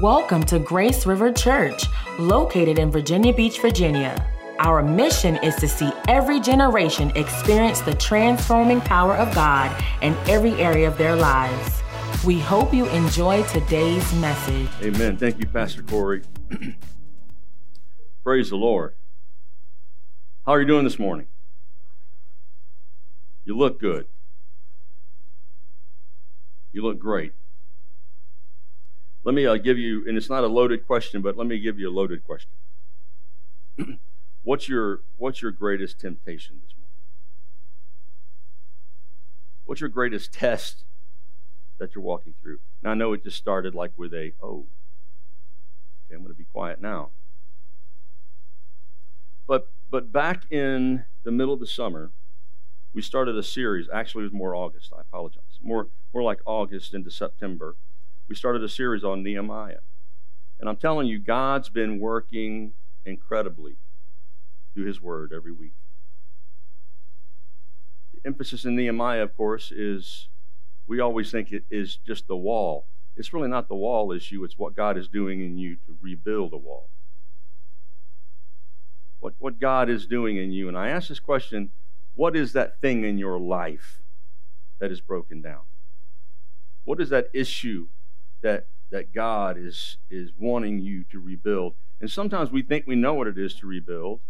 Welcome to Grace River Church, located in Virginia Beach, Virginia. Our mission is to see every generation experience the transforming power of God in every area of their lives. We hope you enjoy today's message. Amen. Thank you, Pastor Corey. Praise the Lord. How are you doing this morning? You look good. You look great. Let me uh, give you, and it's not a loaded question, but let me give you a loaded question. what's your What's your greatest temptation this morning? What's your greatest test that you're walking through? Now I know it just started like with a oh. Okay, I'm going to be quiet now. But but back in the middle of the summer, we started a series. Actually, it was more August. I apologize. More more like August into September we started a series on Nehemiah. And I'm telling you, God's been working incredibly through His Word every week. The emphasis in Nehemiah, of course, is we always think it is just the wall. It's really not the wall issue, it's what God is doing in you to rebuild a wall. What, what God is doing in you. And I ask this question what is that thing in your life that is broken down? What is that issue that that God is is wanting you to rebuild. And sometimes we think we know what it is to rebuild.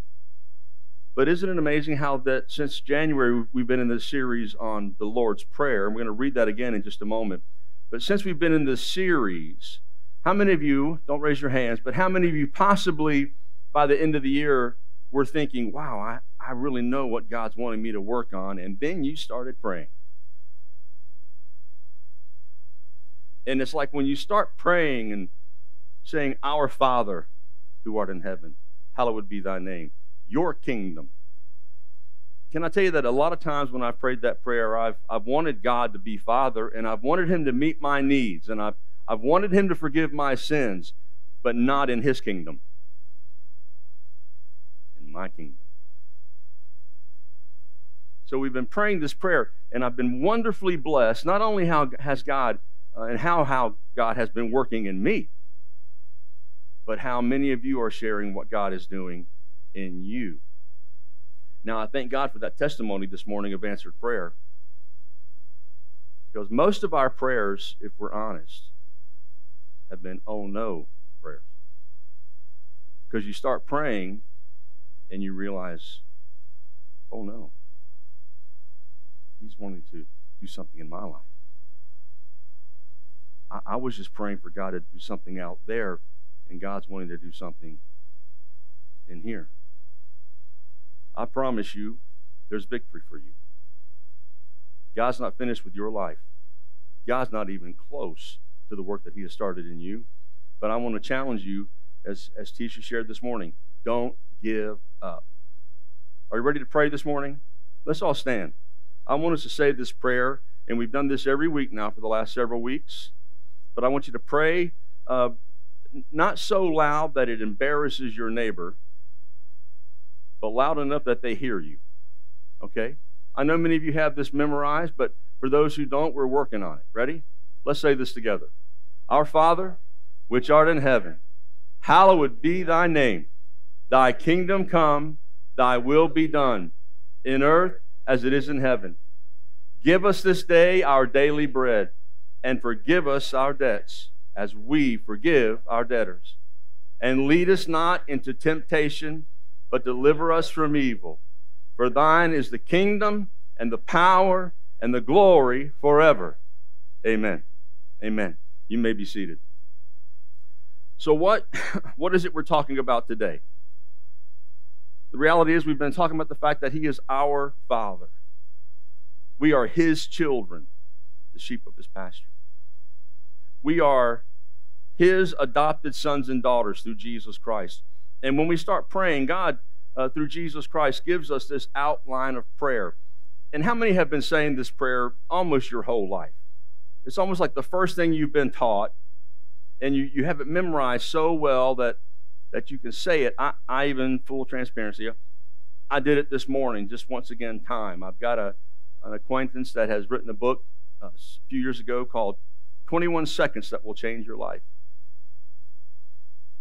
But isn't it amazing how that since January we've been in this series on the Lord's Prayer, and we're going to read that again in just a moment. But since we've been in this series, how many of you, don't raise your hands, but how many of you possibly by the end of the year were thinking, wow, I, I really know what God's wanting me to work on, and then you started praying? And it's like when you start praying and saying, Our Father who art in heaven, hallowed be thy name, your kingdom. Can I tell you that a lot of times when I've prayed that prayer, I've, I've wanted God to be Father and I've wanted Him to meet my needs and I've, I've wanted Him to forgive my sins, but not in His kingdom, in my kingdom. So we've been praying this prayer, and I've been wonderfully blessed. Not only how has God uh, and how, how God has been working in me, but how many of you are sharing what God is doing in you. Now, I thank God for that testimony this morning of answered prayer. Because most of our prayers, if we're honest, have been oh no prayers. Because you start praying and you realize, oh no, He's wanting to do something in my life. I, I was just praying for God to do something out there, and God's wanting to do something in here. I promise you, there's victory for you. God's not finished with your life. God's not even close to the work that He has started in you. But I want to challenge you, as, as Tisha shared this morning, don't give up. Are you ready to pray this morning? Let's all stand. I want us to say this prayer, and we've done this every week now for the last several weeks but I want you to pray uh, not so loud that it embarrasses your neighbor, but loud enough that they hear you. Okay? I know many of you have this memorized, but for those who don't, we're working on it. Ready? Let's say this together. Our Father, which art in heaven, hallowed be thy name. Thy kingdom come, thy will be done, in earth as it is in heaven. Give us this day our daily bread and forgive us our debts as we forgive our debtors. And lead us not into temptation, but deliver us from evil. For thine is the kingdom and the power and the glory forever. Amen. Amen. You may be seated. So, what, what is it we're talking about today? The reality is, we've been talking about the fact that He is our Father. We are His children, the sheep of His pasture. We are His adopted sons and daughters through Jesus Christ. And when we start praying, God, uh, through Jesus Christ, gives us this outline of prayer. And how many have been saying this prayer almost your whole life? It's almost like the first thing you've been taught, and you, you have it memorized so well that, that you can say it. I, I even, full transparency, I did it this morning, just once again, time. I've got a, an acquaintance that has written a book uh, a few years ago called 21 seconds that will change your life.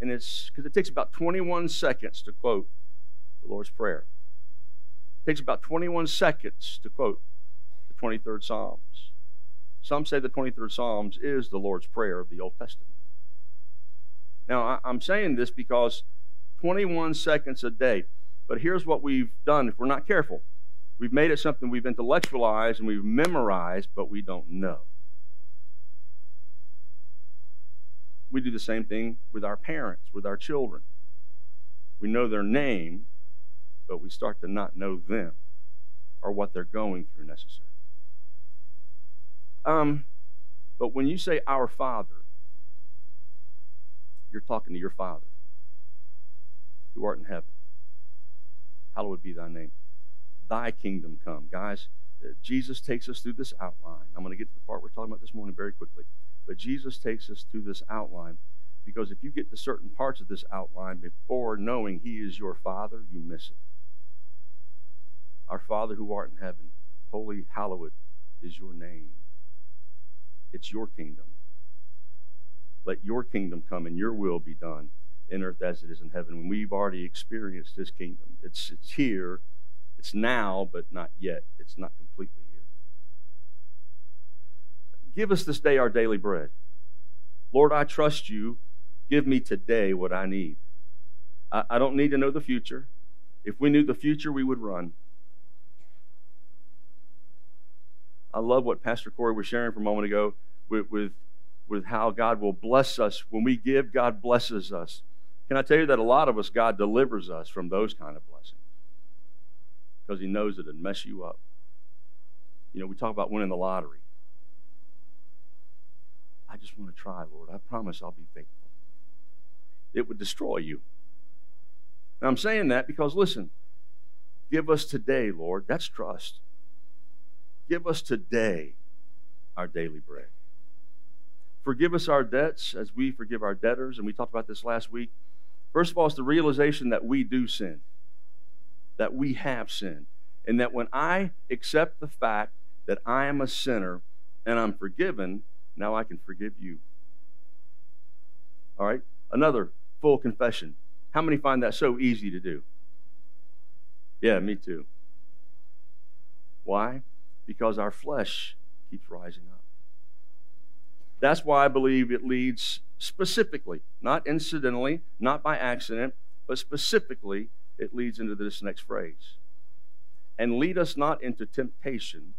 and it's because it takes about 21 seconds to quote the Lord's Prayer. It takes about 21 seconds to quote the 23rd Psalms. Some say the 23rd Psalms is the Lord's Prayer of the Old Testament. Now, I'm saying this because 21 seconds a day. But here's what we've done if we're not careful we've made it something we've intellectualized and we've memorized, but we don't know. We do the same thing with our parents, with our children. We know their name, but we start to not know them or what they're going through necessarily. Um, but when you say our Father, you're talking to your Father who art in heaven. Hallowed be thy name. Thy kingdom come. Guys, uh, Jesus takes us through this outline. I'm going to get to the part we're talking about this morning very quickly. But Jesus takes us through this outline because if you get to certain parts of this outline before knowing He is your Father, you miss it. Our Father who art in heaven, holy, hallowed is your name. It's your kingdom. Let your kingdom come and your will be done in earth as it is in heaven. When we've already experienced His kingdom, it's, it's here, it's now, but not yet. It's not completely here. Give us this day our daily bread. Lord, I trust you. Give me today what I need. I, I don't need to know the future. If we knew the future, we would run. I love what Pastor Corey was sharing for a moment ago with, with, with how God will bless us. When we give, God blesses us. Can I tell you that a lot of us, God delivers us from those kind of blessings because He knows it'd mess you up. You know, we talk about winning the lottery. I just want to try, Lord. I promise I'll be faithful. It would destroy you. I'm saying that because, listen, give us today, Lord. That's trust. Give us today our daily bread. Forgive us our debts as we forgive our debtors. And we talked about this last week. First of all, it's the realization that we do sin, that we have sinned. And that when I accept the fact that I am a sinner and I'm forgiven, now I can forgive you. All right? Another full confession. How many find that so easy to do? Yeah, me too. Why? Because our flesh keeps rising up. That's why I believe it leads specifically, not incidentally, not by accident, but specifically, it leads into this next phrase. And lead us not into temptation,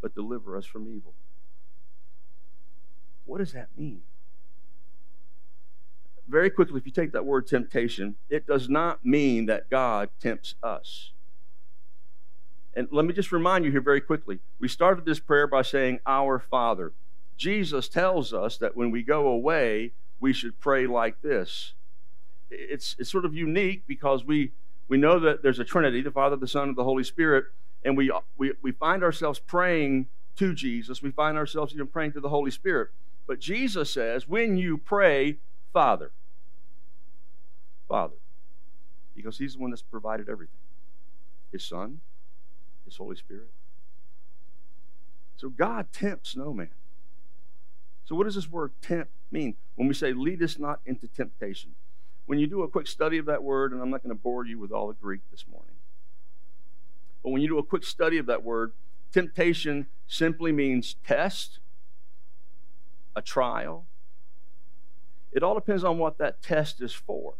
but deliver us from evil. What does that mean? Very quickly, if you take that word temptation, it does not mean that God tempts us. And let me just remind you here very quickly. We started this prayer by saying, Our Father. Jesus tells us that when we go away, we should pray like this. It's, it's sort of unique because we, we know that there's a Trinity, the Father, the Son, and the Holy Spirit, and we, we, we find ourselves praying to Jesus. We find ourselves even praying to the Holy Spirit. But Jesus says, when you pray, Father, Father, because He's the one that's provided everything His Son, His Holy Spirit. So God tempts no man. So, what does this word tempt mean? When we say, lead us not into temptation. When you do a quick study of that word, and I'm not going to bore you with all the Greek this morning, but when you do a quick study of that word, temptation simply means test, a trial. It all depends on what that test is for.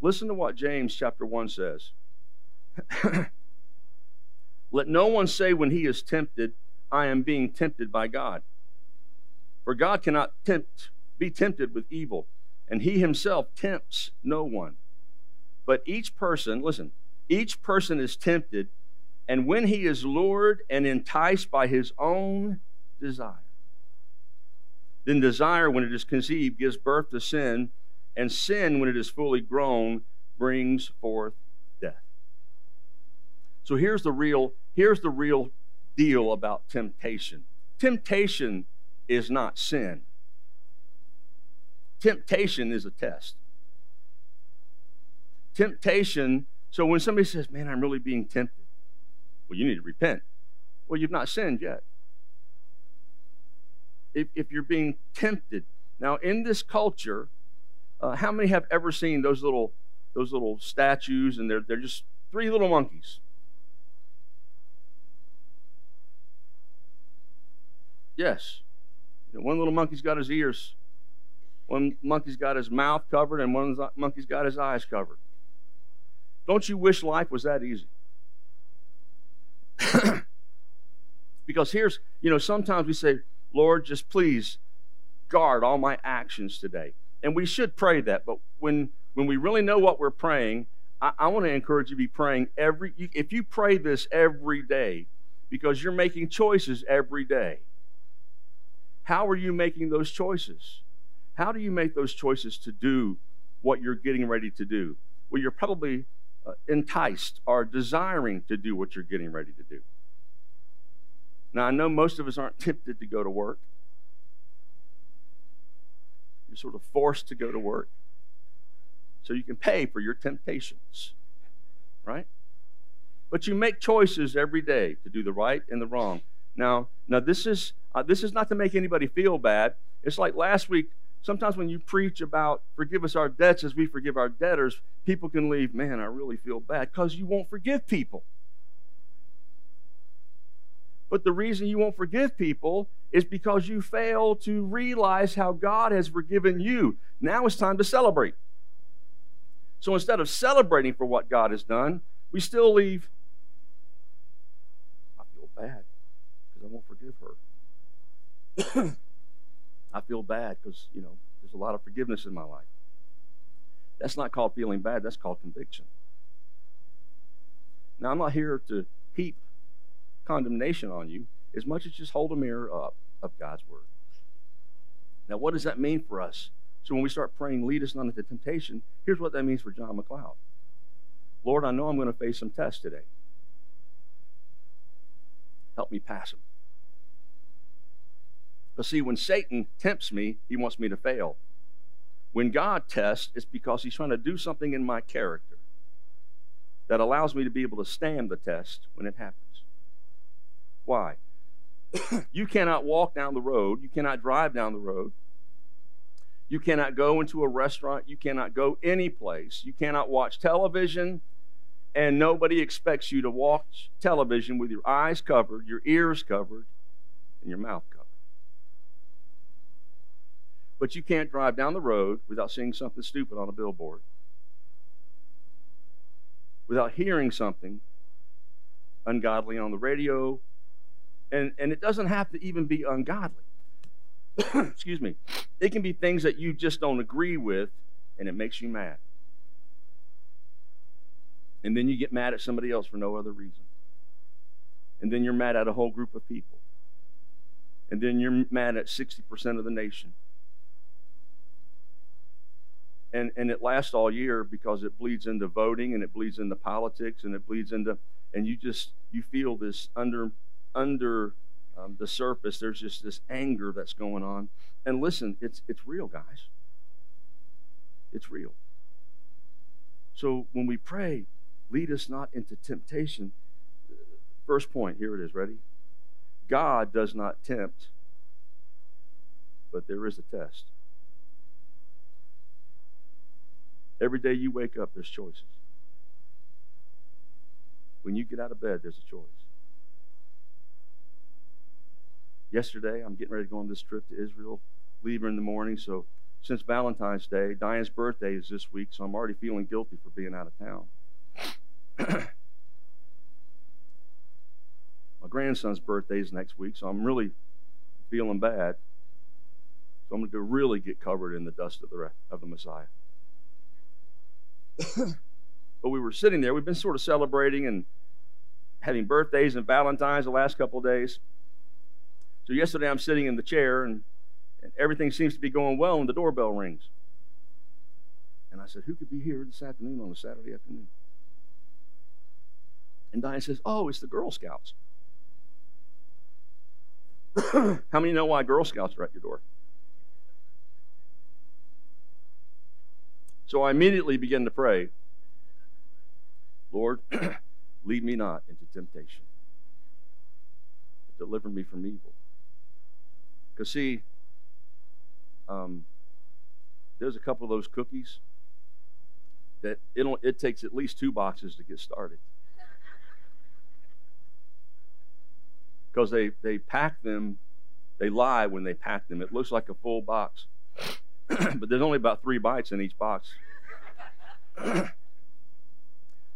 Listen to what James chapter 1 says. Let no one say when he is tempted, I am being tempted by God. For God cannot tempt, be tempted with evil, and he himself tempts no one. But each person, listen, each person is tempted, and when he is lured and enticed by his own desire, then desire, when it is conceived, gives birth to sin, and sin, when it is fully grown, brings forth death. So here's the real, here's the real deal about temptation. Temptation is not sin. Temptation is a test. Temptation, so when somebody says, Man, I'm really being tempted, well, you need to repent. Well, you've not sinned yet. If, if you're being tempted, Now, in this culture, uh, how many have ever seen those little those little statues and they're they're just three little monkeys? Yes. You know, one little monkey's got his ears, one monkey's got his mouth covered, and one monkey's got his eyes covered. Don't you wish life was that easy? because here's, you know, sometimes we say, Lord, just please guard all my actions today. And we should pray that, but when when we really know what we're praying, I, I want to encourage you to be praying every if you pray this every day, because you're making choices every day. How are you making those choices? How do you make those choices to do what you're getting ready to do? Well, you're probably uh, enticed or desiring to do what you're getting ready to do. Now, I know most of us aren't tempted to go to work. You're sort of forced to go to work so you can pay for your temptations, right? But you make choices every day to do the right and the wrong. Now, now this is uh, this is not to make anybody feel bad. It's like last week. Sometimes when you preach about forgive us our debts as we forgive our debtors, people can leave. Man, I really feel bad because you won't forgive people. But the reason you won't forgive people is because you fail to realize how God has forgiven you. Now it's time to celebrate. So instead of celebrating for what God has done, we still leave. I feel bad because I won't forgive her. I feel bad because, you know, there's a lot of forgiveness in my life. That's not called feeling bad, that's called conviction. Now, I'm not here to heap condemnation on you as much as just hold a mirror up of God's Word. Now, what does that mean for us? So when we start praying, lead us not into temptation, here's what that means for John McLeod. Lord, I know I'm going to face some tests today. Help me pass them. But see, when Satan tempts me, he wants me to fail. When God tests, it's because he's trying to do something in my character that allows me to be able to stand the test when it happens. Why? you cannot walk down the road, you cannot drive down the road, you cannot go into a restaurant, you cannot go any place, you cannot watch television, and nobody expects you to watch television with your eyes covered, your ears covered, and your mouth covered. But you can't drive down the road without seeing something stupid on a billboard, without hearing something ungodly on the radio and, and it doesn't have to even be ungodly. Excuse me. It can be things that you just don't agree with, and it makes you mad. And then you get mad at somebody else for no other reason. And then you're mad at a whole group of people. And then you're mad at 60% of the nation. And, and it lasts all year because it bleeds into voting and it bleeds into politics and it bleeds into, and you just, you feel this under, under um, the surface, there's just this anger that's going on. And listen, it's, it's real, guys. It's real. So when we pray, lead us not into temptation. First point, here it is. Ready? God does not tempt, but there is a test. Every day you wake up, there's choices. When you get out of bed, there's a choice. Yesterday. I'm getting ready to go on this trip to Israel, leave in the morning. So since Valentine's Day, Diane's birthday is this week, so I'm already feeling guilty for being out of town. My grandson's birthday is next week, so I'm really feeling bad. So I'm going to really get covered in the dust of the of the Messiah. but we were sitting there. We've been sort of celebrating and having birthdays and Valentine's the last couple of days. So yesterday I'm sitting in the chair and, and everything seems to be going well and the doorbell rings. And I said, Who could be here this afternoon on a Saturday afternoon? And Diane says, Oh, it's the Girl Scouts. How many know why Girl Scouts are at your door? So I immediately begin to pray, Lord, lead me not into temptation, but deliver me from evil. Because, see, um, there's a couple of those cookies that it it takes at least two boxes to get started. Because they, they pack them, they lie when they pack them. It looks like a full box, but there's only about three bites in each box.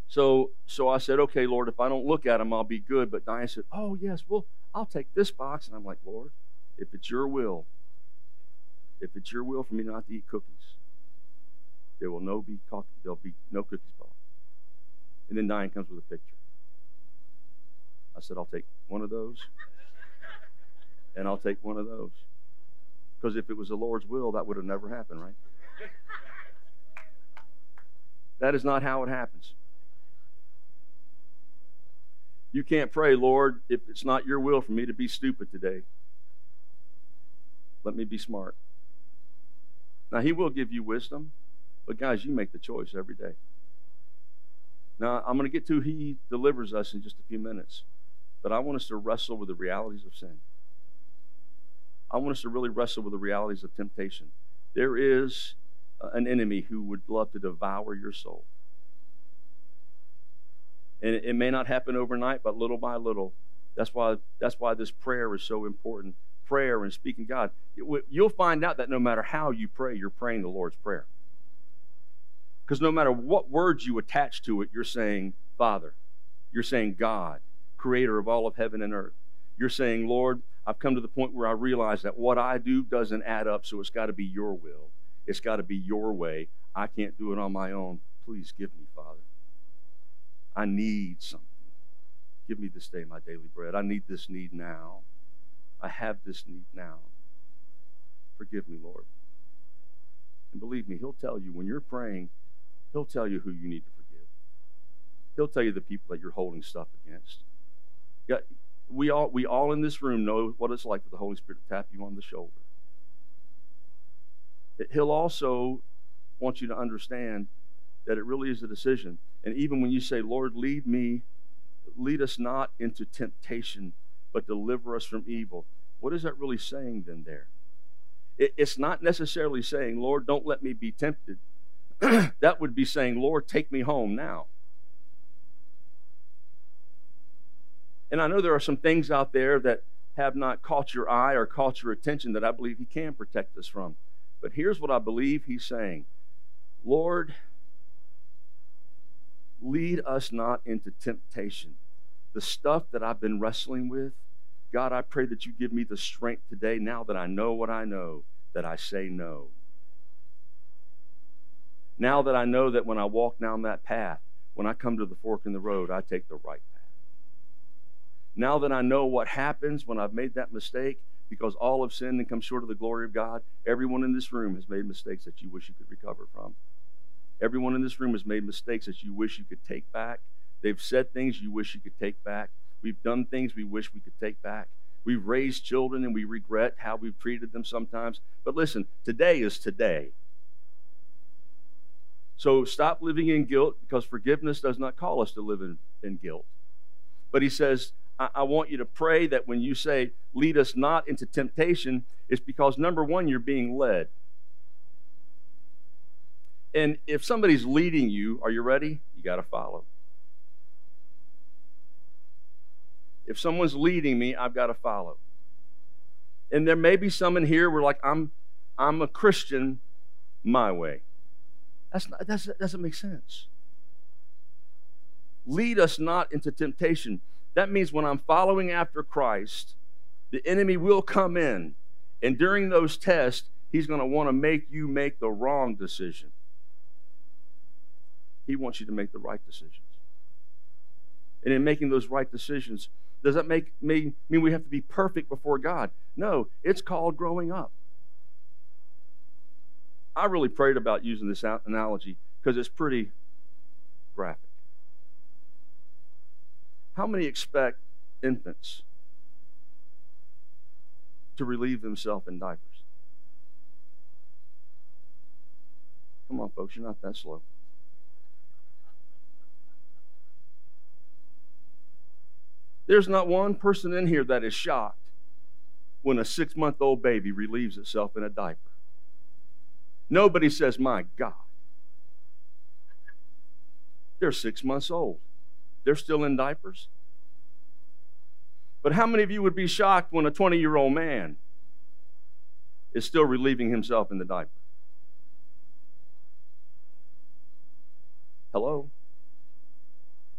so so I said, okay, Lord, if I don't look at them, I'll be good. But Diane said, oh yes, well, I'll take this box, and I'm like, Lord, if it's your will, if it's your will for me not to eat cookies, there will no be coffee, there'll be no cookies bought. And then Diane comes with a picture. I said, I'll take one of those, and I'll take one of those. Because if it was the Lord's will, that would have never happened, right? That is not how it happens. You can't pray, Lord, if it's not your will for me to be stupid today. Let me be smart. Now, He will give you wisdom, but guys, you make the choice every day. Now, I'm going to get to He delivers us in just a few minutes, but I want us to wrestle with the realities of sin. I want us to really wrestle with the realities of temptation. There is uh, an enemy who would love to devour your soul. And it, may not happen overnight, but little by little. That's why, that's why this prayer is so important. Prayer and speaking God. You'll find out that no matter how you pray, you're praying the Lord's Prayer. Because no matter what words you attach to it, you're saying Father. You're saying God, creator of all of heaven and earth. You're saying, Lord, I've come to the point where I realize that what I do doesn't add up, so it's got to be your will. It's got to be your way. I can't do it on my own. Please give me, Father. I need something. Give me this day my daily bread. I need this need now. I have this need now. Forgive me, Lord. And believe me, He'll tell you when you're praying, He'll tell you who you need to forgive. He'll tell you the people that you're holding stuff against. We all we all in this room know what it's like for the Holy Spirit to tap you on the shoulder. He'll also want you to understand that it really is a decision. And even when you say, Lord, lead me, lead us not into temptation, but deliver us from evil, what is that really saying then there? it's not necessarily saying, Lord, don't let me be tempted. that would be saying, Lord, take me home now. And I know there are some things out there that have not caught your eye or caught your attention that I believe He can protect us from. But here's what I believe he's saying Lord, lead us not into temptation. The stuff that I've been wrestling with, God, I pray that you give me the strength today, now that I know what I know, that I say no. Now that I know that when I walk down that path, when I come to the fork in the road, I take the right path. Now that I know what happens when I've made that mistake, because all have sinned and come short of the glory of God. Everyone in this room has made mistakes that you wish you could recover from. Everyone in this room has made mistakes that you wish you could take back. They've said things you wish you could take back. We've done things we wish we could take back. We've raised children and we regret how we've treated them sometimes. But listen, today is today. So stop living in guilt because forgiveness does not call us to live in, in guilt. But he says, I, I want you to pray that when you say, lead us not into temptation, it's because number one, you're being led. And if somebody's leading you, are you ready? You got to follow. If someone's leading me, I've got to follow. And there may be some in here where, like, I'm, I'm a Christian my way. That's not, that's, that doesn't make sense. Lead us not into temptation. That means when I'm following after Christ, the enemy will come in. And during those tests, he's going to want to make you make the wrong decision. He wants you to make the right decisions. And in making those right decisions, does that make me mean we have to be perfect before God? No, it's called growing up. I really prayed about using this analogy because it's pretty graphic. How many expect infants to relieve themselves in diapers? Come on, folks, you're not that slow. There's not one person in here that is shocked when a six month old baby relieves itself in a diaper. Nobody says, My God. They're six months old. They're still in diapers. But how many of you would be shocked when a 20 year old man is still relieving himself in the diaper? Hello?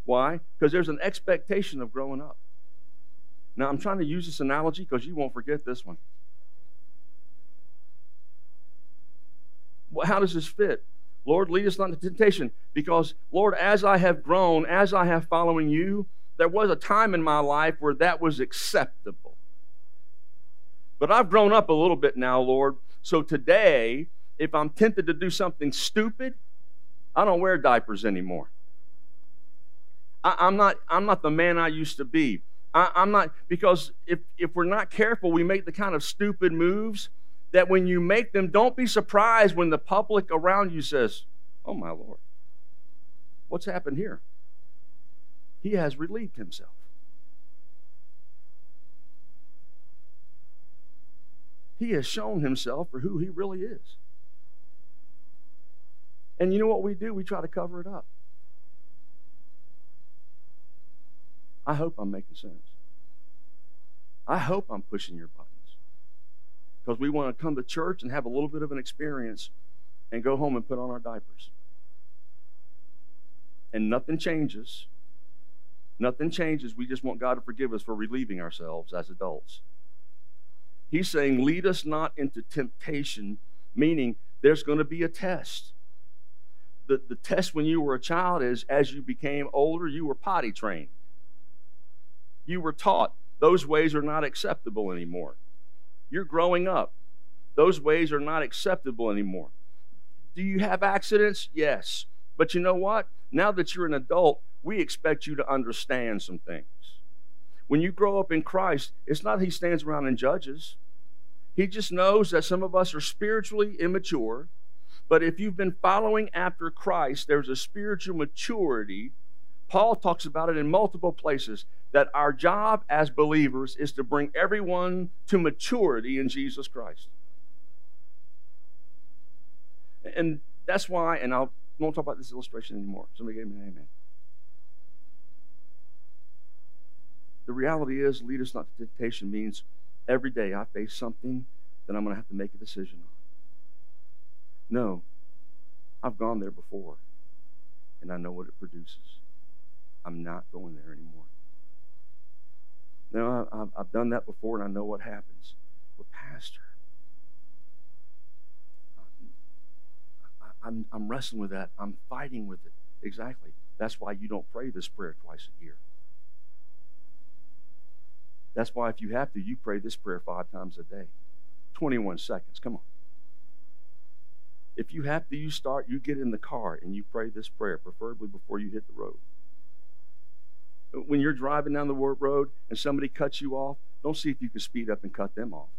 Why? Because there's an expectation of growing up. Now, I'm trying to use this analogy because you won't forget this one. Well, how does this fit? Lord, lead us not into temptation. Because, Lord, as I have grown, as I have following you, there was a time in my life where that was acceptable. But I've grown up a little bit now, Lord. So today, if I'm tempted to do something stupid, I don't wear diapers anymore. I, am not, I'm not the man I used to be. I, I'm not, because if, if we're not careful, we make the kind of stupid moves that when you make them, don't be surprised when the public around you says, Oh my Lord, what's happened here? He has relieved himself. He has shown himself for who he really is. And you know what we do? We try to cover it up. I hope I'm making sense. I hope I'm pushing your buttons. Because we want to come to church and have a little bit of an experience and go home and put on our diapers. And nothing changes. Nothing changes. We just want God to forgive us for relieving ourselves as adults. He's saying, lead us not into temptation, meaning there's going to be a test. The, the test when you were a child is as you became older, you were potty trained. You were taught those ways are not acceptable anymore. You're growing up. Those ways are not acceptable anymore. Do you have accidents? Yes. But you know what? Now that you're an adult, we expect you to understand some things. When you grow up in Christ, it's not he stands around and judges. He just knows that some of us are spiritually immature. But if you've been following after Christ, there's a spiritual maturity. Paul talks about it in multiple places that our job as believers is to bring everyone to maturity in Jesus Christ. And that's why, and I won't talk about this illustration anymore. Somebody gave me an amen. The reality is, lead us not to temptation means every day I face something that I'm going to have to make a decision on. No, I've gone there before, and I know what it produces. I'm not going there anymore. No, I've, I've done that before, and I know what happens. But, Pastor, I'm, I'm wrestling with that. I'm fighting with it. Exactly. That's why you don't pray this prayer twice a year. That's why, if you have to, you pray this prayer five times a day. 21 seconds. Come on. If you have to, you start, you get in the car and you pray this prayer, preferably before you hit the road. When you're driving down the road and somebody cuts you off, don't see if you can speed up and cut them off.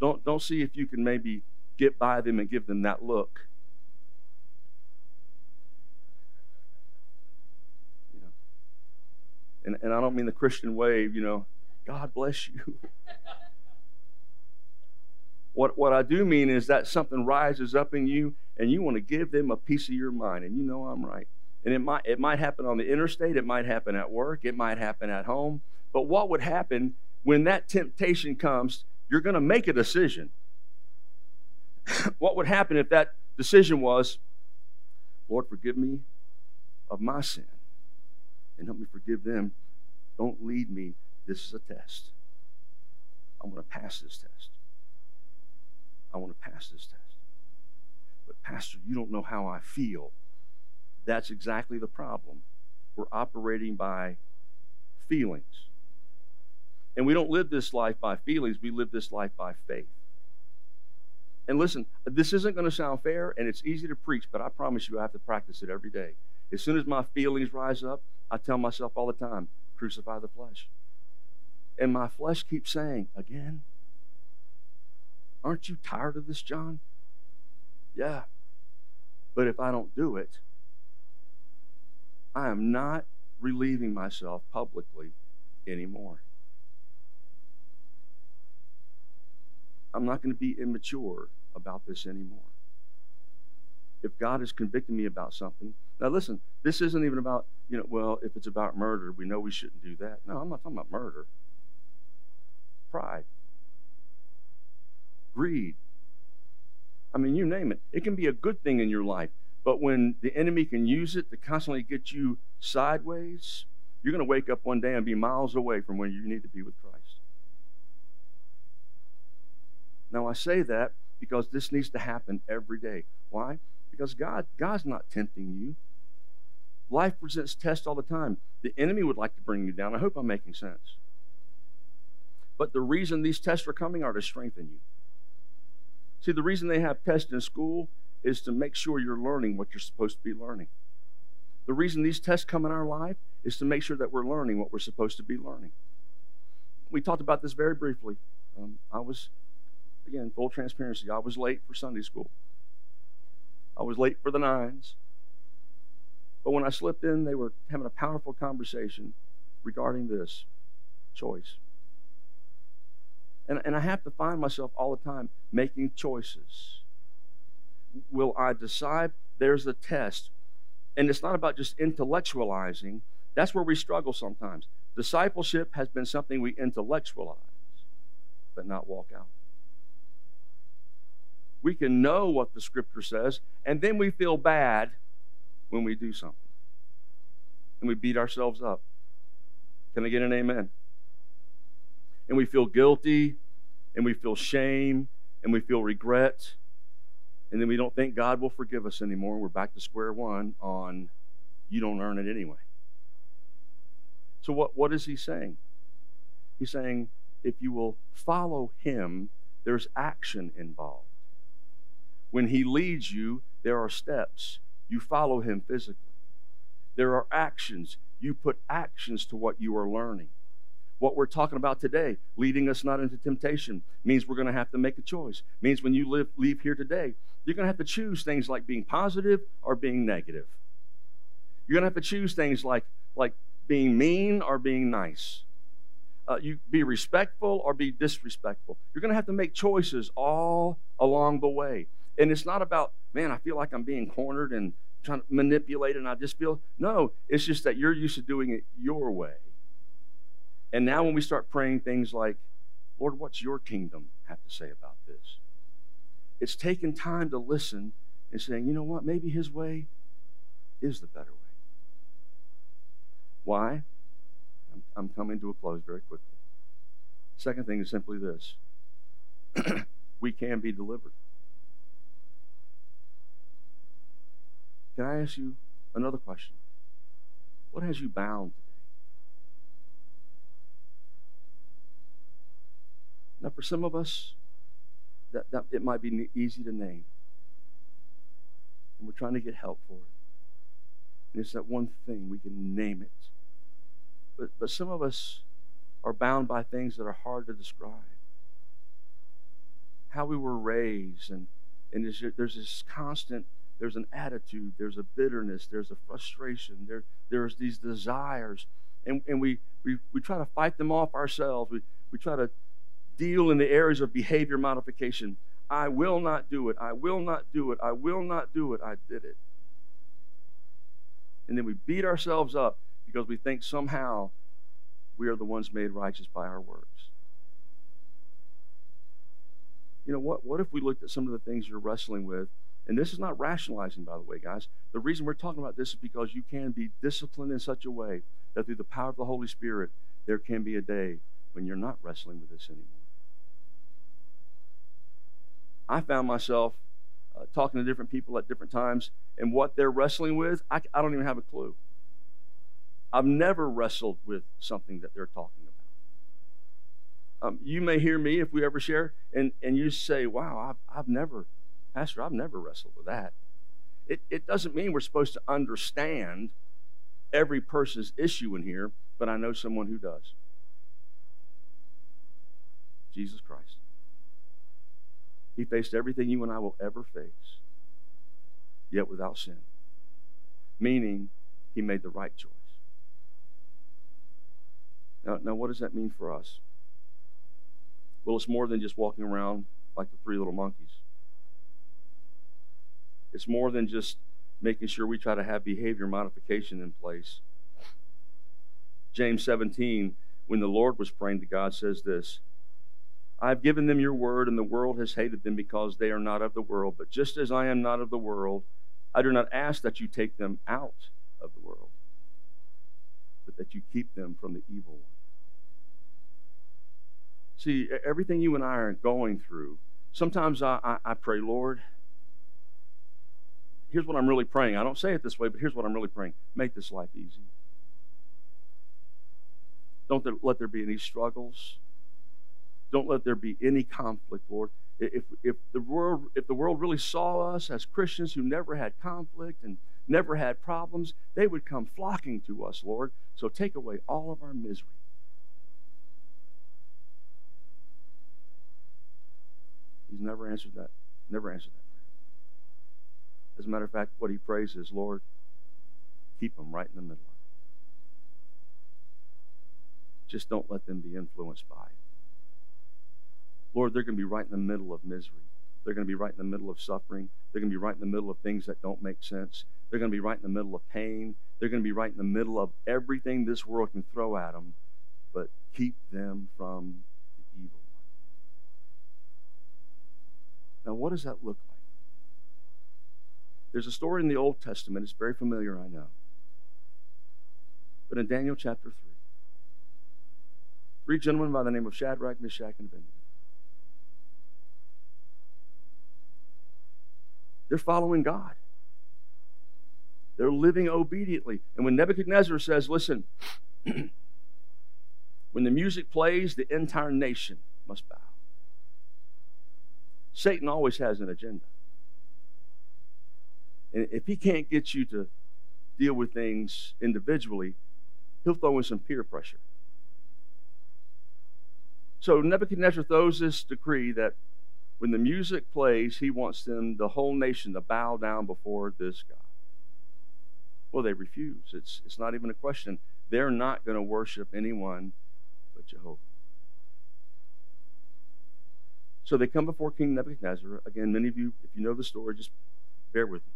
Don't, don't see if you can maybe get by them and give them that look You know, and, and I don't mean the Christian wave, you know, God bless you. what, what I do mean is that something rises up in you and you want to give them a piece of your mind, and you know I'm right. And it might, it might happen on the interstate, it might happen at work, it might happen at home. But what would happen when that temptation comes? You're going to make a decision. what would happen if that decision was, Lord, forgive me of my sin? and help me forgive them. Don't lead me. This is a test. I'm going to pass this test. I want to pass this test. But, Pastor, you don't know how I feel. That's exactly the problem. We're operating by feelings. And we don't live this life by feelings, we live this life by faith. And listen, this isn't going to sound fair and it's easy to preach, but I promise you I have to practice it every day. As soon as my feelings rise up, I tell myself all the time crucify the flesh. And my flesh keeps saying, again? Aren't you tired of this, John? Yeah. But if I don't do it, I am not relieving myself publicly anymore. I'm not going to be immature about this anymore. If God is convicting me about something, now listen, this isn't even about, you know, well, if it's about murder, we know we shouldn't do that. No, I'm not talking about murder. Pride, greed. I mean, you name it. It can be a good thing in your life, but when the enemy can use it to constantly get you sideways, you're going to wake up one day and be miles away from where you need to be with Christ. Now, I say that because this needs to happen every day. Why? Because God, God's not tempting you. Life presents tests all the time. The enemy would like to bring you down. I hope I'm making sense. But the reason these tests are coming are to strengthen you. See, the reason they have tests in school is to make sure you're learning what you're supposed to be learning. The reason these tests come in our life is to make sure that we're learning what we're supposed to be learning. We talked about this very briefly. Um, I was again, full transparency, I was late for Sunday school. I was late for the nines. But when I slipped in, they were having a powerful conversation regarding this choice. And, and I have to find myself all the time making choices. Will I decide? There's the test. And it's not about just intellectualizing. That's where we struggle sometimes. Discipleship has been something we intellectualize, but not walk out we can know what the scripture says, and then we feel bad when we do something. And we beat ourselves up. Can I get an amen? And we feel guilty, and we feel shame, and we feel regret, and then we don't think God will forgive us anymore. We're back to square one on you don't earn it anyway. So, what, what is he saying? He's saying, if you will follow him, there's action involved. When He leads you, there are steps. You follow Him physically. There are actions. You put actions to what you are learning. What we're talking about today, leading us not into temptation, means we're going to have to make a choice. Means when you live, leave here today, you're going to have to choose things like being positive or being negative. You're going to have to choose things like, like being mean or being nice. Uh, you be respectful or be disrespectful. You're going to have to make choices all along the way. And it's not about, man, I feel like I'm being cornered and trying to manipulate and I just feel, no, it's just that you're used to doing it your way. And now when we start praying things like, Lord, what's your kingdom have to say about this? It's taking time to listen and saying, you know what, maybe his way is the better way. Why? I'm, I'm coming to a close very quickly. Second thing is simply this we can be delivered. Can I ask you another question? What has you bound? Now, for some of us, that, that it might be easy to name. And we're trying to get help for it. And it's that one thing, we can name it. But, but some of us are bound by things that are hard to describe. How we were raised, and, and there's, there's this constant there's an attitude, there's a bitterness, there's a frustration, there, there's these desires. And, and we, we, we try to fight them off ourselves. We, we try to deal in the areas of behavior modification. I will not do it. I will not do it. I will not do it. I did it. And then we beat ourselves up because we think somehow we are the ones made righteous by our works. You know, what, what if we looked at some of the things you're wrestling with and this is not rationalizing, by the way, guys. The reason we're talking about this is because you can be disciplined in such a way that through the power of the Holy Spirit, there can be a day when you're not wrestling with this anymore. I found myself uh, talking to different people at different times, and what they're wrestling with, I, I don't even have a clue. I've never wrestled with something that they're talking about. Um, you may hear me if we ever share, and, and you say, Wow, I've, I've never Pastor, I've never wrestled with that. It, it doesn't mean we're supposed to understand every person's issue in here, but I know someone who does Jesus Christ. He faced everything you and I will ever face, yet without sin. Meaning, he made the right choice. Now, now, what does that mean for us? Well, it's more than just walking around like the three little monkeys. It's more than just making sure we try to have behavior modification in place. James 17, when the Lord was praying to God, says this I have given them your word, and the world has hated them because they are not of the world. But just as I am not of the world, I do not ask that you take them out of the world, but that you keep them from the evil one. See, everything you and I are going through, sometimes I, I, I pray, Lord, here's what I'm really praying. I don't say it this way, but here's what I'm really praying make this life easy. Don't let there be any struggles. Don't let there be any conflict, Lord. If, if, the world, if the world really saw us as Christians who never had conflict and never had problems, they would come flocking to us, Lord. So take away all of our misery. He's never answered that. Never answered that prayer. As a matter of fact, what he prays is, Lord, keep them right in the middle of it. Just don't let them be influenced by it. Lord, they're going to be right in the middle of misery. They're going to be right in the middle of suffering. They're going to be right in the middle of things that don't make sense. They're going to be right in the middle of pain. They're going to be right in the middle of everything this world can throw at them. But keep them from the evil one. Now, what does that look like? There's a story in the Old Testament. It's very familiar, I know. But in Daniel chapter 3, three gentlemen by the name of Shadrach, Meshach, and Abednego They're following God. They're living obediently. And when Nebuchadnezzar says, listen, when the music plays, the entire nation must bow. Satan always has an agenda. And if he can't get you to deal with things individually, he'll throw in some peer pressure. So Nebuchadnezzar throws this decree that when the music plays, he wants them, the whole nation, to bow down before this God. Well, they refuse. It's, it's not even a question. They're not going to worship anyone but Jehovah. So they come before King Nebuchadnezzar. Again, many of you, if you know the story, just bear with me.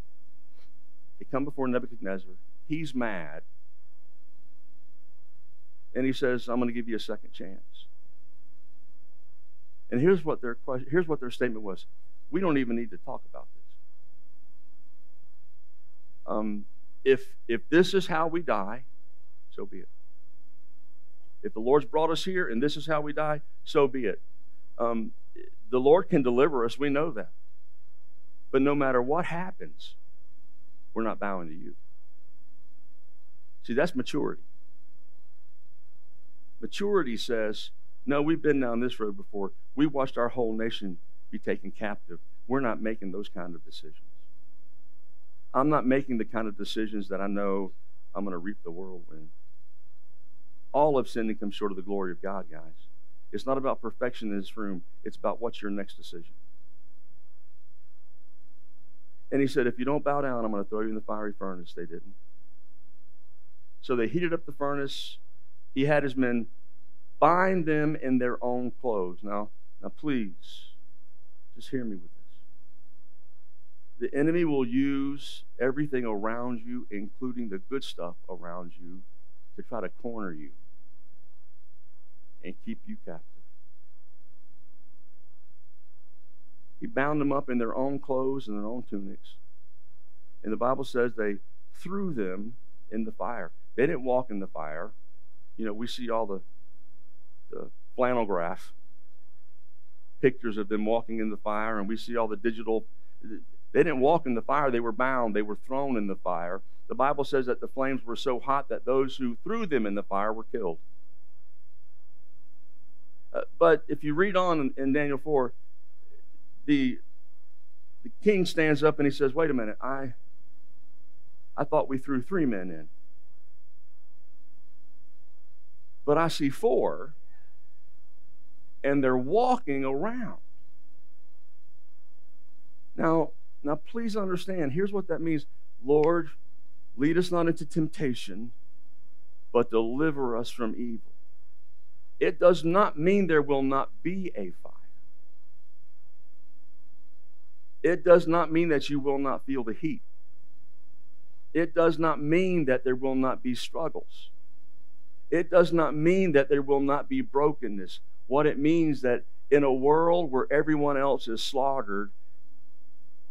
They come before Nebuchadnezzar. He's mad. And he says, I'm going to give you a second chance. And here's what their question, here's what their statement was: We don't even need to talk about this. Um, if if this is how we die, so be it. If the Lord's brought us here and this is how we die, so be it. Um, the Lord can deliver us. We know that. But no matter what happens, we're not bowing to you. See, that's maturity. Maturity says, no, we've been down this road before. We watched our whole nation be taken captive. We're not making those kind of decisions. I'm not making the kind of decisions that I know I'm going to reap the whirlwind. All of sin comes short of the glory of God, guys. It's not about perfection in this room, it's about what's your next decision. And he said, If you don't bow down, I'm going to throw you in the fiery furnace. They didn't. So they heated up the furnace. He had his men bind them in their own clothes. Now, now please, just hear me with this. The enemy will use everything around you, including the good stuff around you, to try to corner you and keep you captive. He bound them up in their own clothes and their own tunics. And the Bible says they threw them in the fire. They didn't walk in the fire. You know, we see all the the flannel graph, pictures of them walking in the fire, and we see all the digital. They didn't walk in the fire, they were bound, they were thrown in the fire. The Bible says that the flames were so hot that those who threw them in the fire were killed. Uh, but if you read on in, in Daniel 4, the, the king stands up and he says, Wait a minute, I, I thought we threw three men in. But I see four and they're walking around. Now, now please understand, here's what that means. Lord, lead us not into temptation, but deliver us from evil. It does not mean there will not be a fire. It does not mean that you will not feel the heat. It does not mean that there will not be struggles. It does not mean that there will not be brokenness. What it means that in a world where everyone else is slaughtered,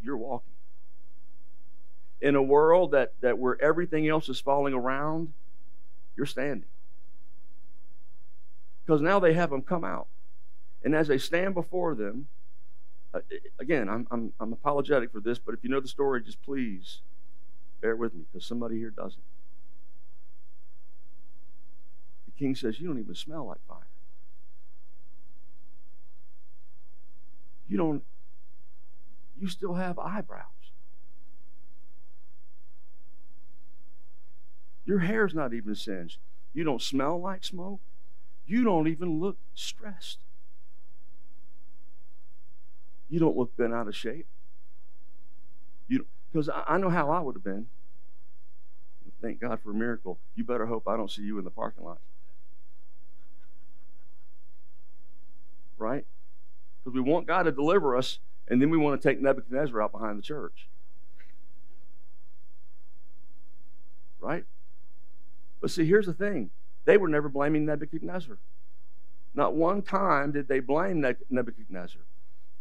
you're walking. In a world that, that where everything else is falling around, you're standing. Because now they have them come out. And as they stand before them, uh, again, I'm, I'm, I'm apologetic for this, but if you know the story, just please bear with me because somebody here doesn't. The king says, You don't even smell like fire. You don't, you still have eyebrows. Your hair's not even singed. You don't smell like smoke. You don't even look stressed. You don't look bent out of shape. You because I, I know how I would have been. Thank God for a miracle. You better hope I don't see you in the parking lot. Right? Because we want God to deliver us, and then we want to take Nebuchadnezzar out behind the church. Right? But see, here's the thing they were never blaming Nebuchadnezzar. Not one time did they blame Nebuchadnezzar.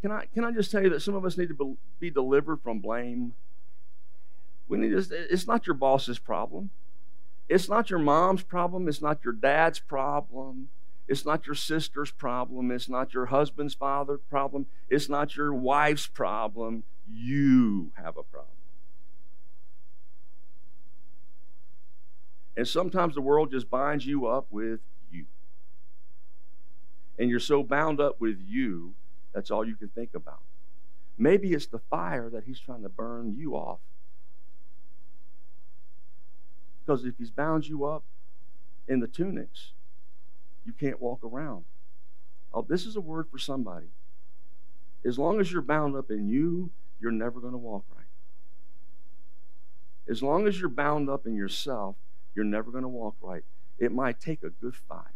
Can I, can I just tell you that some of us need to be delivered from blame? We need to, it's not your boss's problem. It's not your mom's problem. It's not your dad's problem. It's not your sister's problem. It's not your husband's father problem. It's not your wife's problem. You have a problem. And sometimes the world just binds you up with you. And you're so bound up with you that's all you can think about. Maybe it's the fire that he's trying to burn you off. Because if he's bound you up in the tunics, you can't walk around. Oh, this is a word for somebody. As long as you're bound up in you, you're never going to walk right. As long as you're bound up in yourself, you're never going to walk right. It might take a good fire.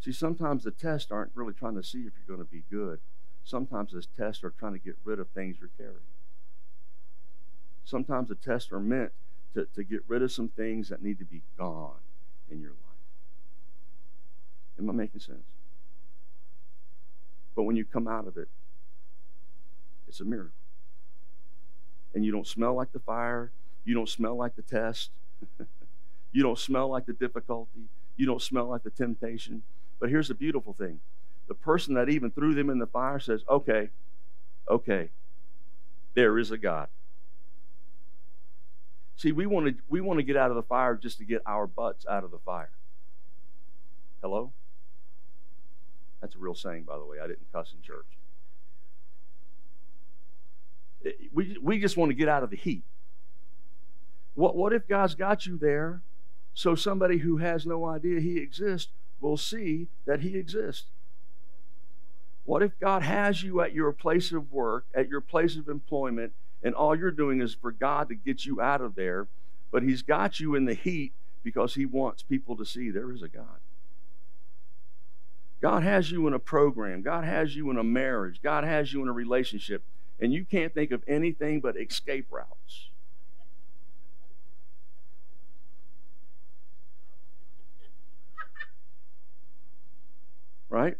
See, sometimes the tests aren't really trying to see if you're going to be good. Sometimes the tests are trying to get rid of things you're carrying. Sometimes the tests are meant to, to get rid of some things that need to be gone in your life. Am I making sense? But when you come out of it, it's a miracle. And you don't smell like the fire. You don't smell like the test. you don't smell like the difficulty. You don't smell like the temptation. But here's the beautiful thing the person that even threw them in the fire says, okay, okay, there is a God. See, we want to we want to get out of the fire just to get our butts out of the fire. Hello? That's a real saying, by the way. I didn't cuss in church. We, we just want to get out of the heat. What, what if God's got you there so somebody who has no idea He exists will see that He exists. What if God has you at your place of work, at your place of employment, and all you're doing is for God to get you out of there, but He's got you in the heat because He wants people to see there is a God? God has you in a program, God has you in a marriage, God has you in a relationship, and you can't think of anything but escape routes. Right?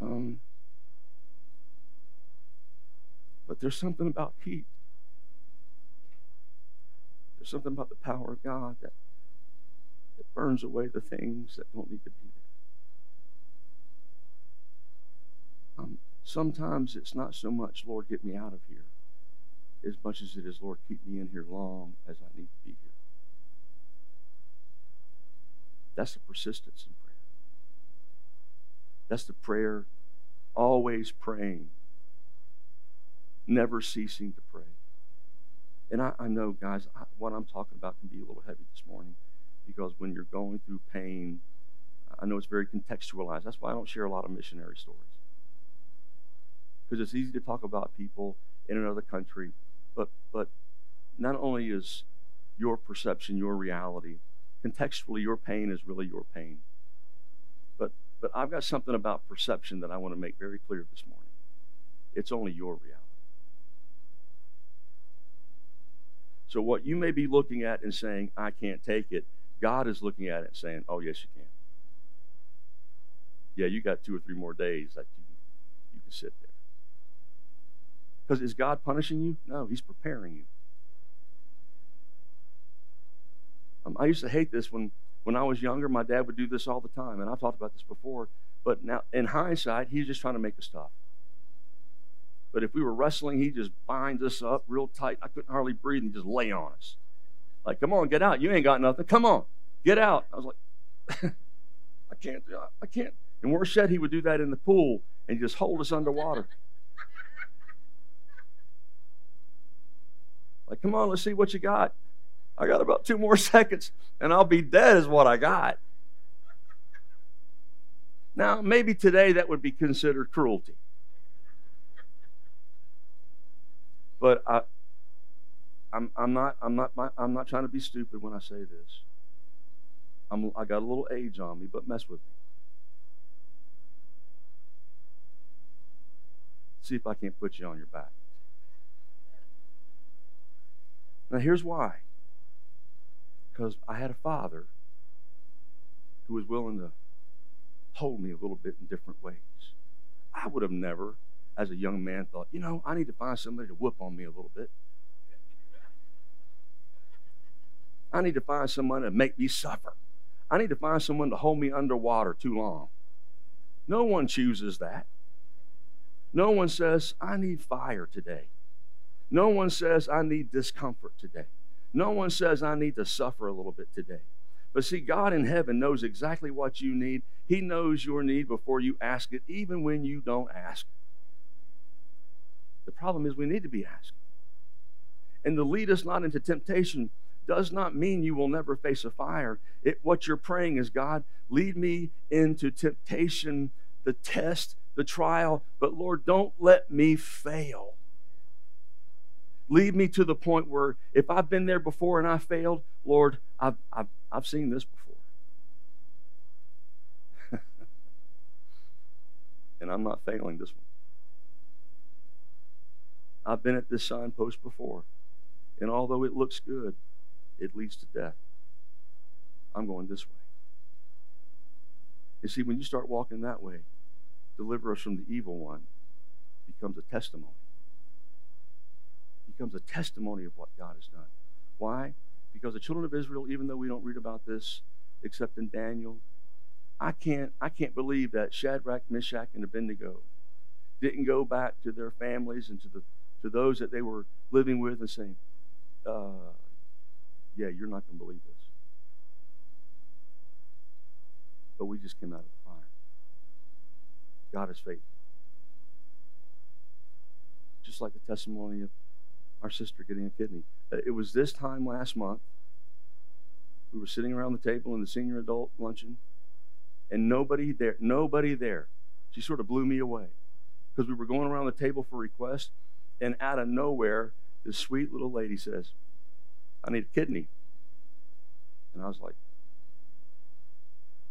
Um, but there's something about heat. There's something about the power of God that, that burns away the things that don't need to be there. Um, sometimes it's not so much, Lord, get me out of here as much as it is, Lord, keep me in here long as I need to be here. That's the persistence in prayer. That's the prayer, always praying, never ceasing to pray. And I, I know, guys, I, what I'm talking about can be a little heavy this morning because when you're going through pain, I know it's very contextualized. That's why I don't share a lot of missionary stories. Because it's easy to talk about people in another country but but not only is your perception your reality, contextually, your pain is really your pain. But, but I've got something about perception that I want to make very clear this morning. It's only your reality. So, what you may be looking at and saying, I can't take it, God is looking at it and saying, Oh, yes, you can. Yeah, you got two or three more days that you, you can sit there. Because is God punishing you? No, He's preparing you. Um, I used to hate this when, when I was younger. My dad would do this all the time, and I've talked about this before. But now, in hindsight, he's just trying to make us tough. But if we were wrestling, he just binds us up real tight. I couldn't hardly breathe and just lay on us. Like, come on, get out. You ain't got nothing. Come on, get out. I was like, I can't, I can't. And worse yet, he would do that in the pool and just hold us underwater. Like, come on, let's see what you got. I got about two more seconds and I'll be dead, is what I got. Now, maybe today that would be considered cruelty. But I, I'm, I'm not, I'm not, I'm not trying to be stupid when I say this. I'm, I got a little age on me, but mess with me. See if I can't put you on your back. Now, here's why. Because I had a father who was willing to hold me a little bit in different ways. I would have never, as a young man, thought, you know, I need to find somebody to whoop on me a little bit. I need to find someone to make me suffer. I need to find someone to hold me underwater too long. No one chooses that. No one says, I need fire today. No one says, I need discomfort today. No one says, I need to suffer a little bit today. But see, God in heaven knows exactly what you need. He knows your need before you ask it, even when you don't ask. The problem is we need to be asking. And to lead us not into temptation does not mean you will never face a fire. It, what you're praying is, God, lead me into temptation, the test, the trial, but Lord, don't let me fail. Lead me to the point where if I've been there before and I failed, Lord, I've, I've, I've seen this before. and I'm not failing this one. I've been at this signpost before, and although it looks good, it leads to death. I'm going this way. You see, when you start walking that way, deliver us from the evil one, becomes a testimony. Becomes a testimony of what God has done. Why? Because the children of Israel, even though we don't read about this except in Daniel, I can't I can't believe that Shadrach, Meshach, and Abednego didn't go back to their families and to the to those that they were living with and saying, uh, yeah, you're not going to believe this. But we just came out of the fire. God is faithful. Just like the testimony of our sister getting a kidney. Uh, it was this time last month. We were sitting around the table in the senior adult luncheon, and nobody there, nobody there. She sort of blew me away because we were going around the table for requests, and out of nowhere, this sweet little lady says, I need a kidney. And I was like,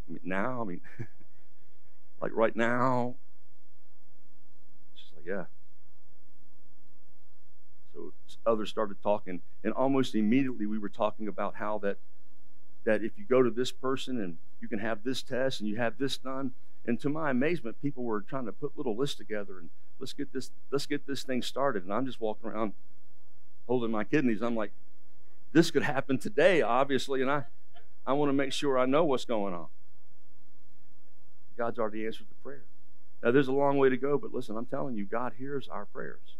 I mean, now? I mean, Like right now. She's like, yeah. So others started talking, and almost immediately we were talking about how that that if you go to this person and you can have this test and you have this done. And to my amazement, people were trying to put little lists together and let's get this let's get this thing started. And I'm just walking around holding my kidneys. I'm like, this could happen today, obviously, and I I want to make sure I know what's going on. God's already answered the prayer. Now, there's a long way to go, but listen, I'm telling you, God hears our prayers.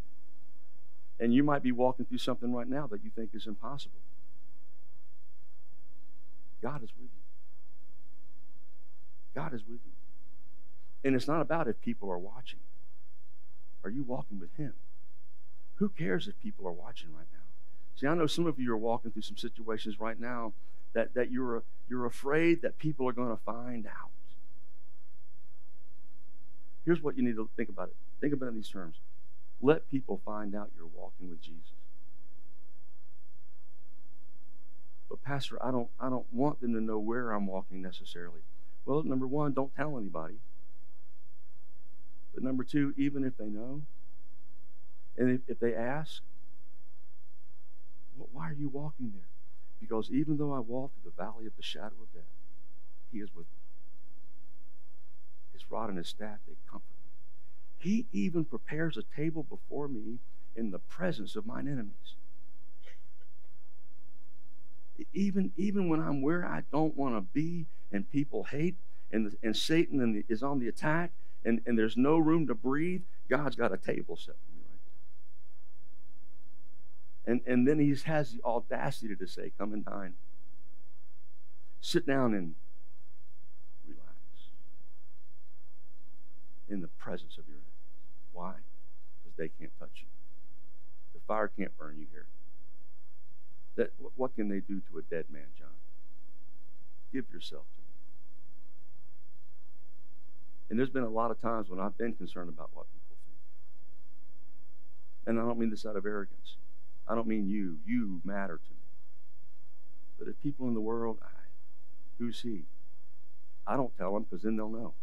And you might be walking through something right now that you think is impossible. God is with you. God is with you. And it's not about if people are watching. Are you walking with Him? Who cares if people are watching right now? See, I know some of you are walking through some situations right now that, that you're, you're afraid that people are going to find out. Here's what you need to think about it. Think about it in these terms. Let people find out you're walking with Jesus. But Pastor, I don't, I don't want them to know where I'm walking necessarily. Well, number one, don't tell anybody. But number two, even if they know, and if, if they ask, well, why are you walking there? Because even though I walk through the valley of the shadow of death, He is with me. His rod and His staff, they comfort me. He even prepares a table before me in the presence of mine enemies. Even, even when I'm where I don't want to be and people hate and, and Satan is on the attack and, and there's no room to breathe, God's got a table set for me right there. And, and then he has the audacity to say, Come and dine. Sit down and relax in the presence of your enemies. Why? Because they can't touch you. The fire can't burn you here. That, what can they do to a dead man, John? Give yourself. And there's been a lot of times when I've been concerned about what people think. And I don't mean this out of arrogance. I don't mean you. You matter to me. But if people in the world, I, who's he? I don't tell them because then they'll know.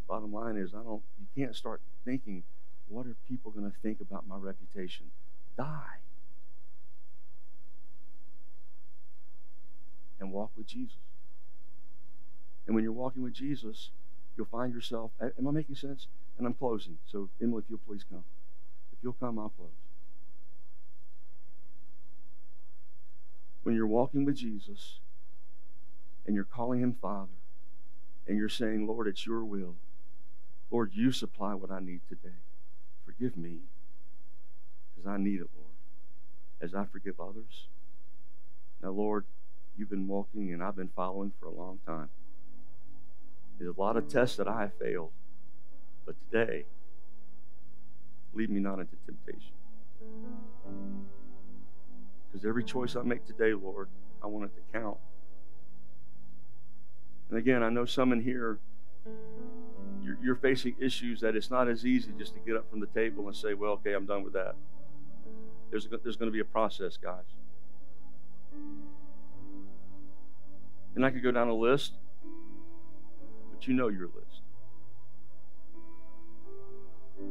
The bottom line is, I don't. You can't start thinking, what are people going to think about my reputation? die and walk with Jesus. And when you're walking with Jesus, you'll find yourself. Am I making sense? And I'm closing. So, Emily, if you'll please come. If you'll come, I'll close. When you're walking with Jesus and you're calling him Father and you're saying, Lord, it's your will. Lord, you supply what I need today. Forgive me because I need it, Lord, as I forgive others. Now, Lord, you've been walking and I've been following for a long time. There's a lot of tests that I have failed, but today, lead me not into temptation. Because every choice I make today, Lord, I want it to count. And again, I know some in here, you're, you're facing issues that it's not as easy just to get up from the table and say, well, okay, I'm done with that. There's, there's going to be a process, guys. And I could go down a list, but you know your list.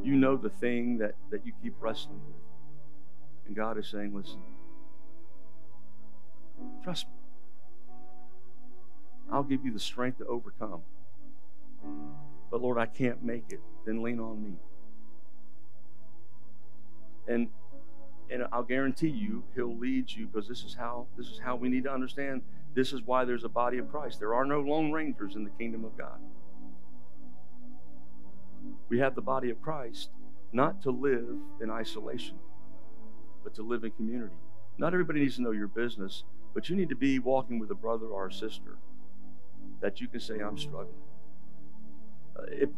You know the thing that, that you keep wrestling with. And God is saying, listen, trust me. I'll give you the strength to overcome. But Lord, I can't make it. Then lean on me. And and I'll guarantee you he'll lead you because this is how this is how we need to understand this is why there's a body of Christ. There are no lone rangers in the kingdom of God. We have the body of Christ not to live in isolation, but to live in community. Not everybody needs to know your business, but you need to be walking with a brother or a sister that you can say, I'm struggling. Uh, if,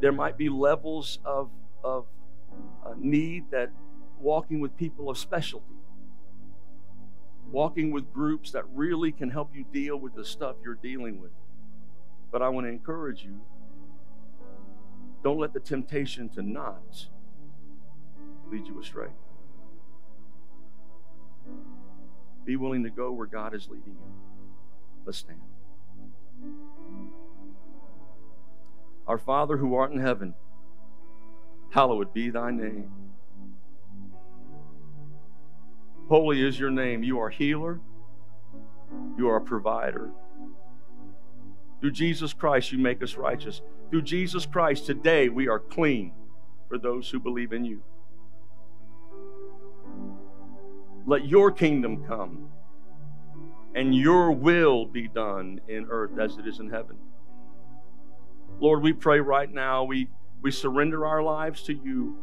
there might be levels of, of uh, need that walking with people of specialty, walking with groups that really can help you deal with the stuff you're dealing with. But I want to encourage you don't let the temptation to not lead you astray. Be willing to go where God is leading you. Let's stand. Our Father who art in heaven, hallowed be thy name. Holy is your name. You are healer. You are provider. Through Jesus Christ, you make us righteous. Through Jesus Christ, today we are clean for those who believe in you. Let your kingdom come and your will be done in earth as it is in heaven. Lord, we pray right now, we, we surrender our lives to you.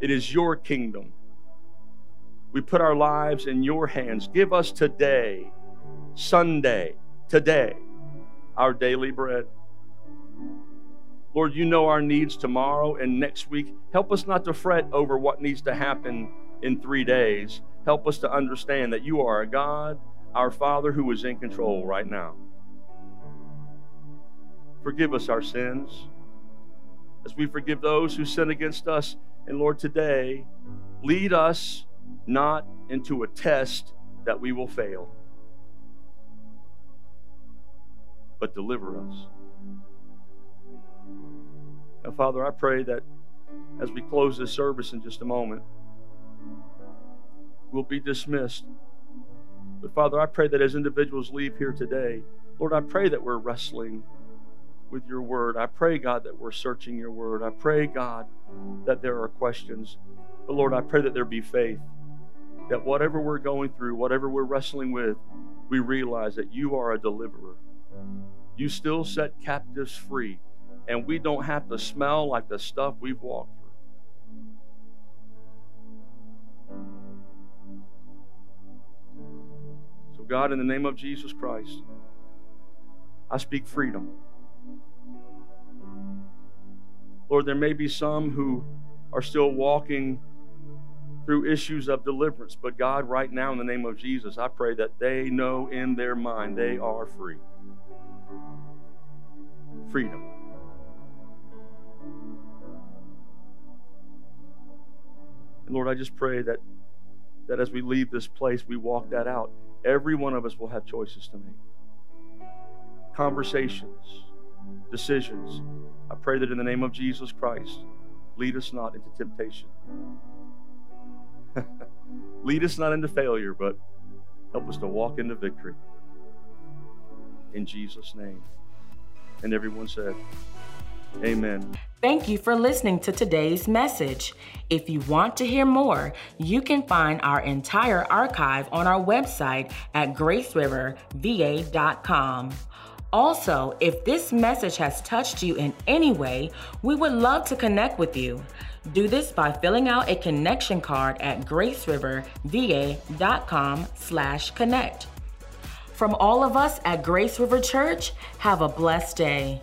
It is your kingdom. We put our lives in your hands. Give us today, Sunday, today, our daily bread. Lord, you know our needs tomorrow and next week. Help us not to fret over what needs to happen in three days. Help us to understand that you are a God, our Father, who is in control right now. Forgive us our sins as we forgive those who sin against us. And Lord, today, lead us not into a test that we will fail. But deliver us. Now, Father, I pray that as we close this service in just a moment, we'll be dismissed. But Father, I pray that as individuals leave here today, Lord, I pray that we're wrestling with your word. I pray, God, that we're searching your word. I pray, God, that there are questions. But Lord, I pray that there be faith. That whatever we're going through, whatever we're wrestling with, we realize that you are a deliverer. You still set captives free, and we don't have to smell like the stuff we've walked through. So, God, in the name of Jesus Christ, I speak freedom. Lord, there may be some who are still walking through issues of deliverance, but God, right now, in the name of Jesus, I pray that they know in their mind they are free. Freedom. And Lord, I just pray that, that as we leave this place, we walk that out. Every one of us will have choices to make, conversations, decisions. I pray that in the name of Jesus Christ, lead us not into temptation. lead us not into failure, but help us to walk into victory. In Jesus' name. And everyone said, Amen. Thank you for listening to today's message. If you want to hear more, you can find our entire archive on our website at graceriverva.com. Also, if this message has touched you in any way, we would love to connect with you. Do this by filling out a connection card at graceriverva.com slash connect. From all of us at Grace River Church, have a blessed day.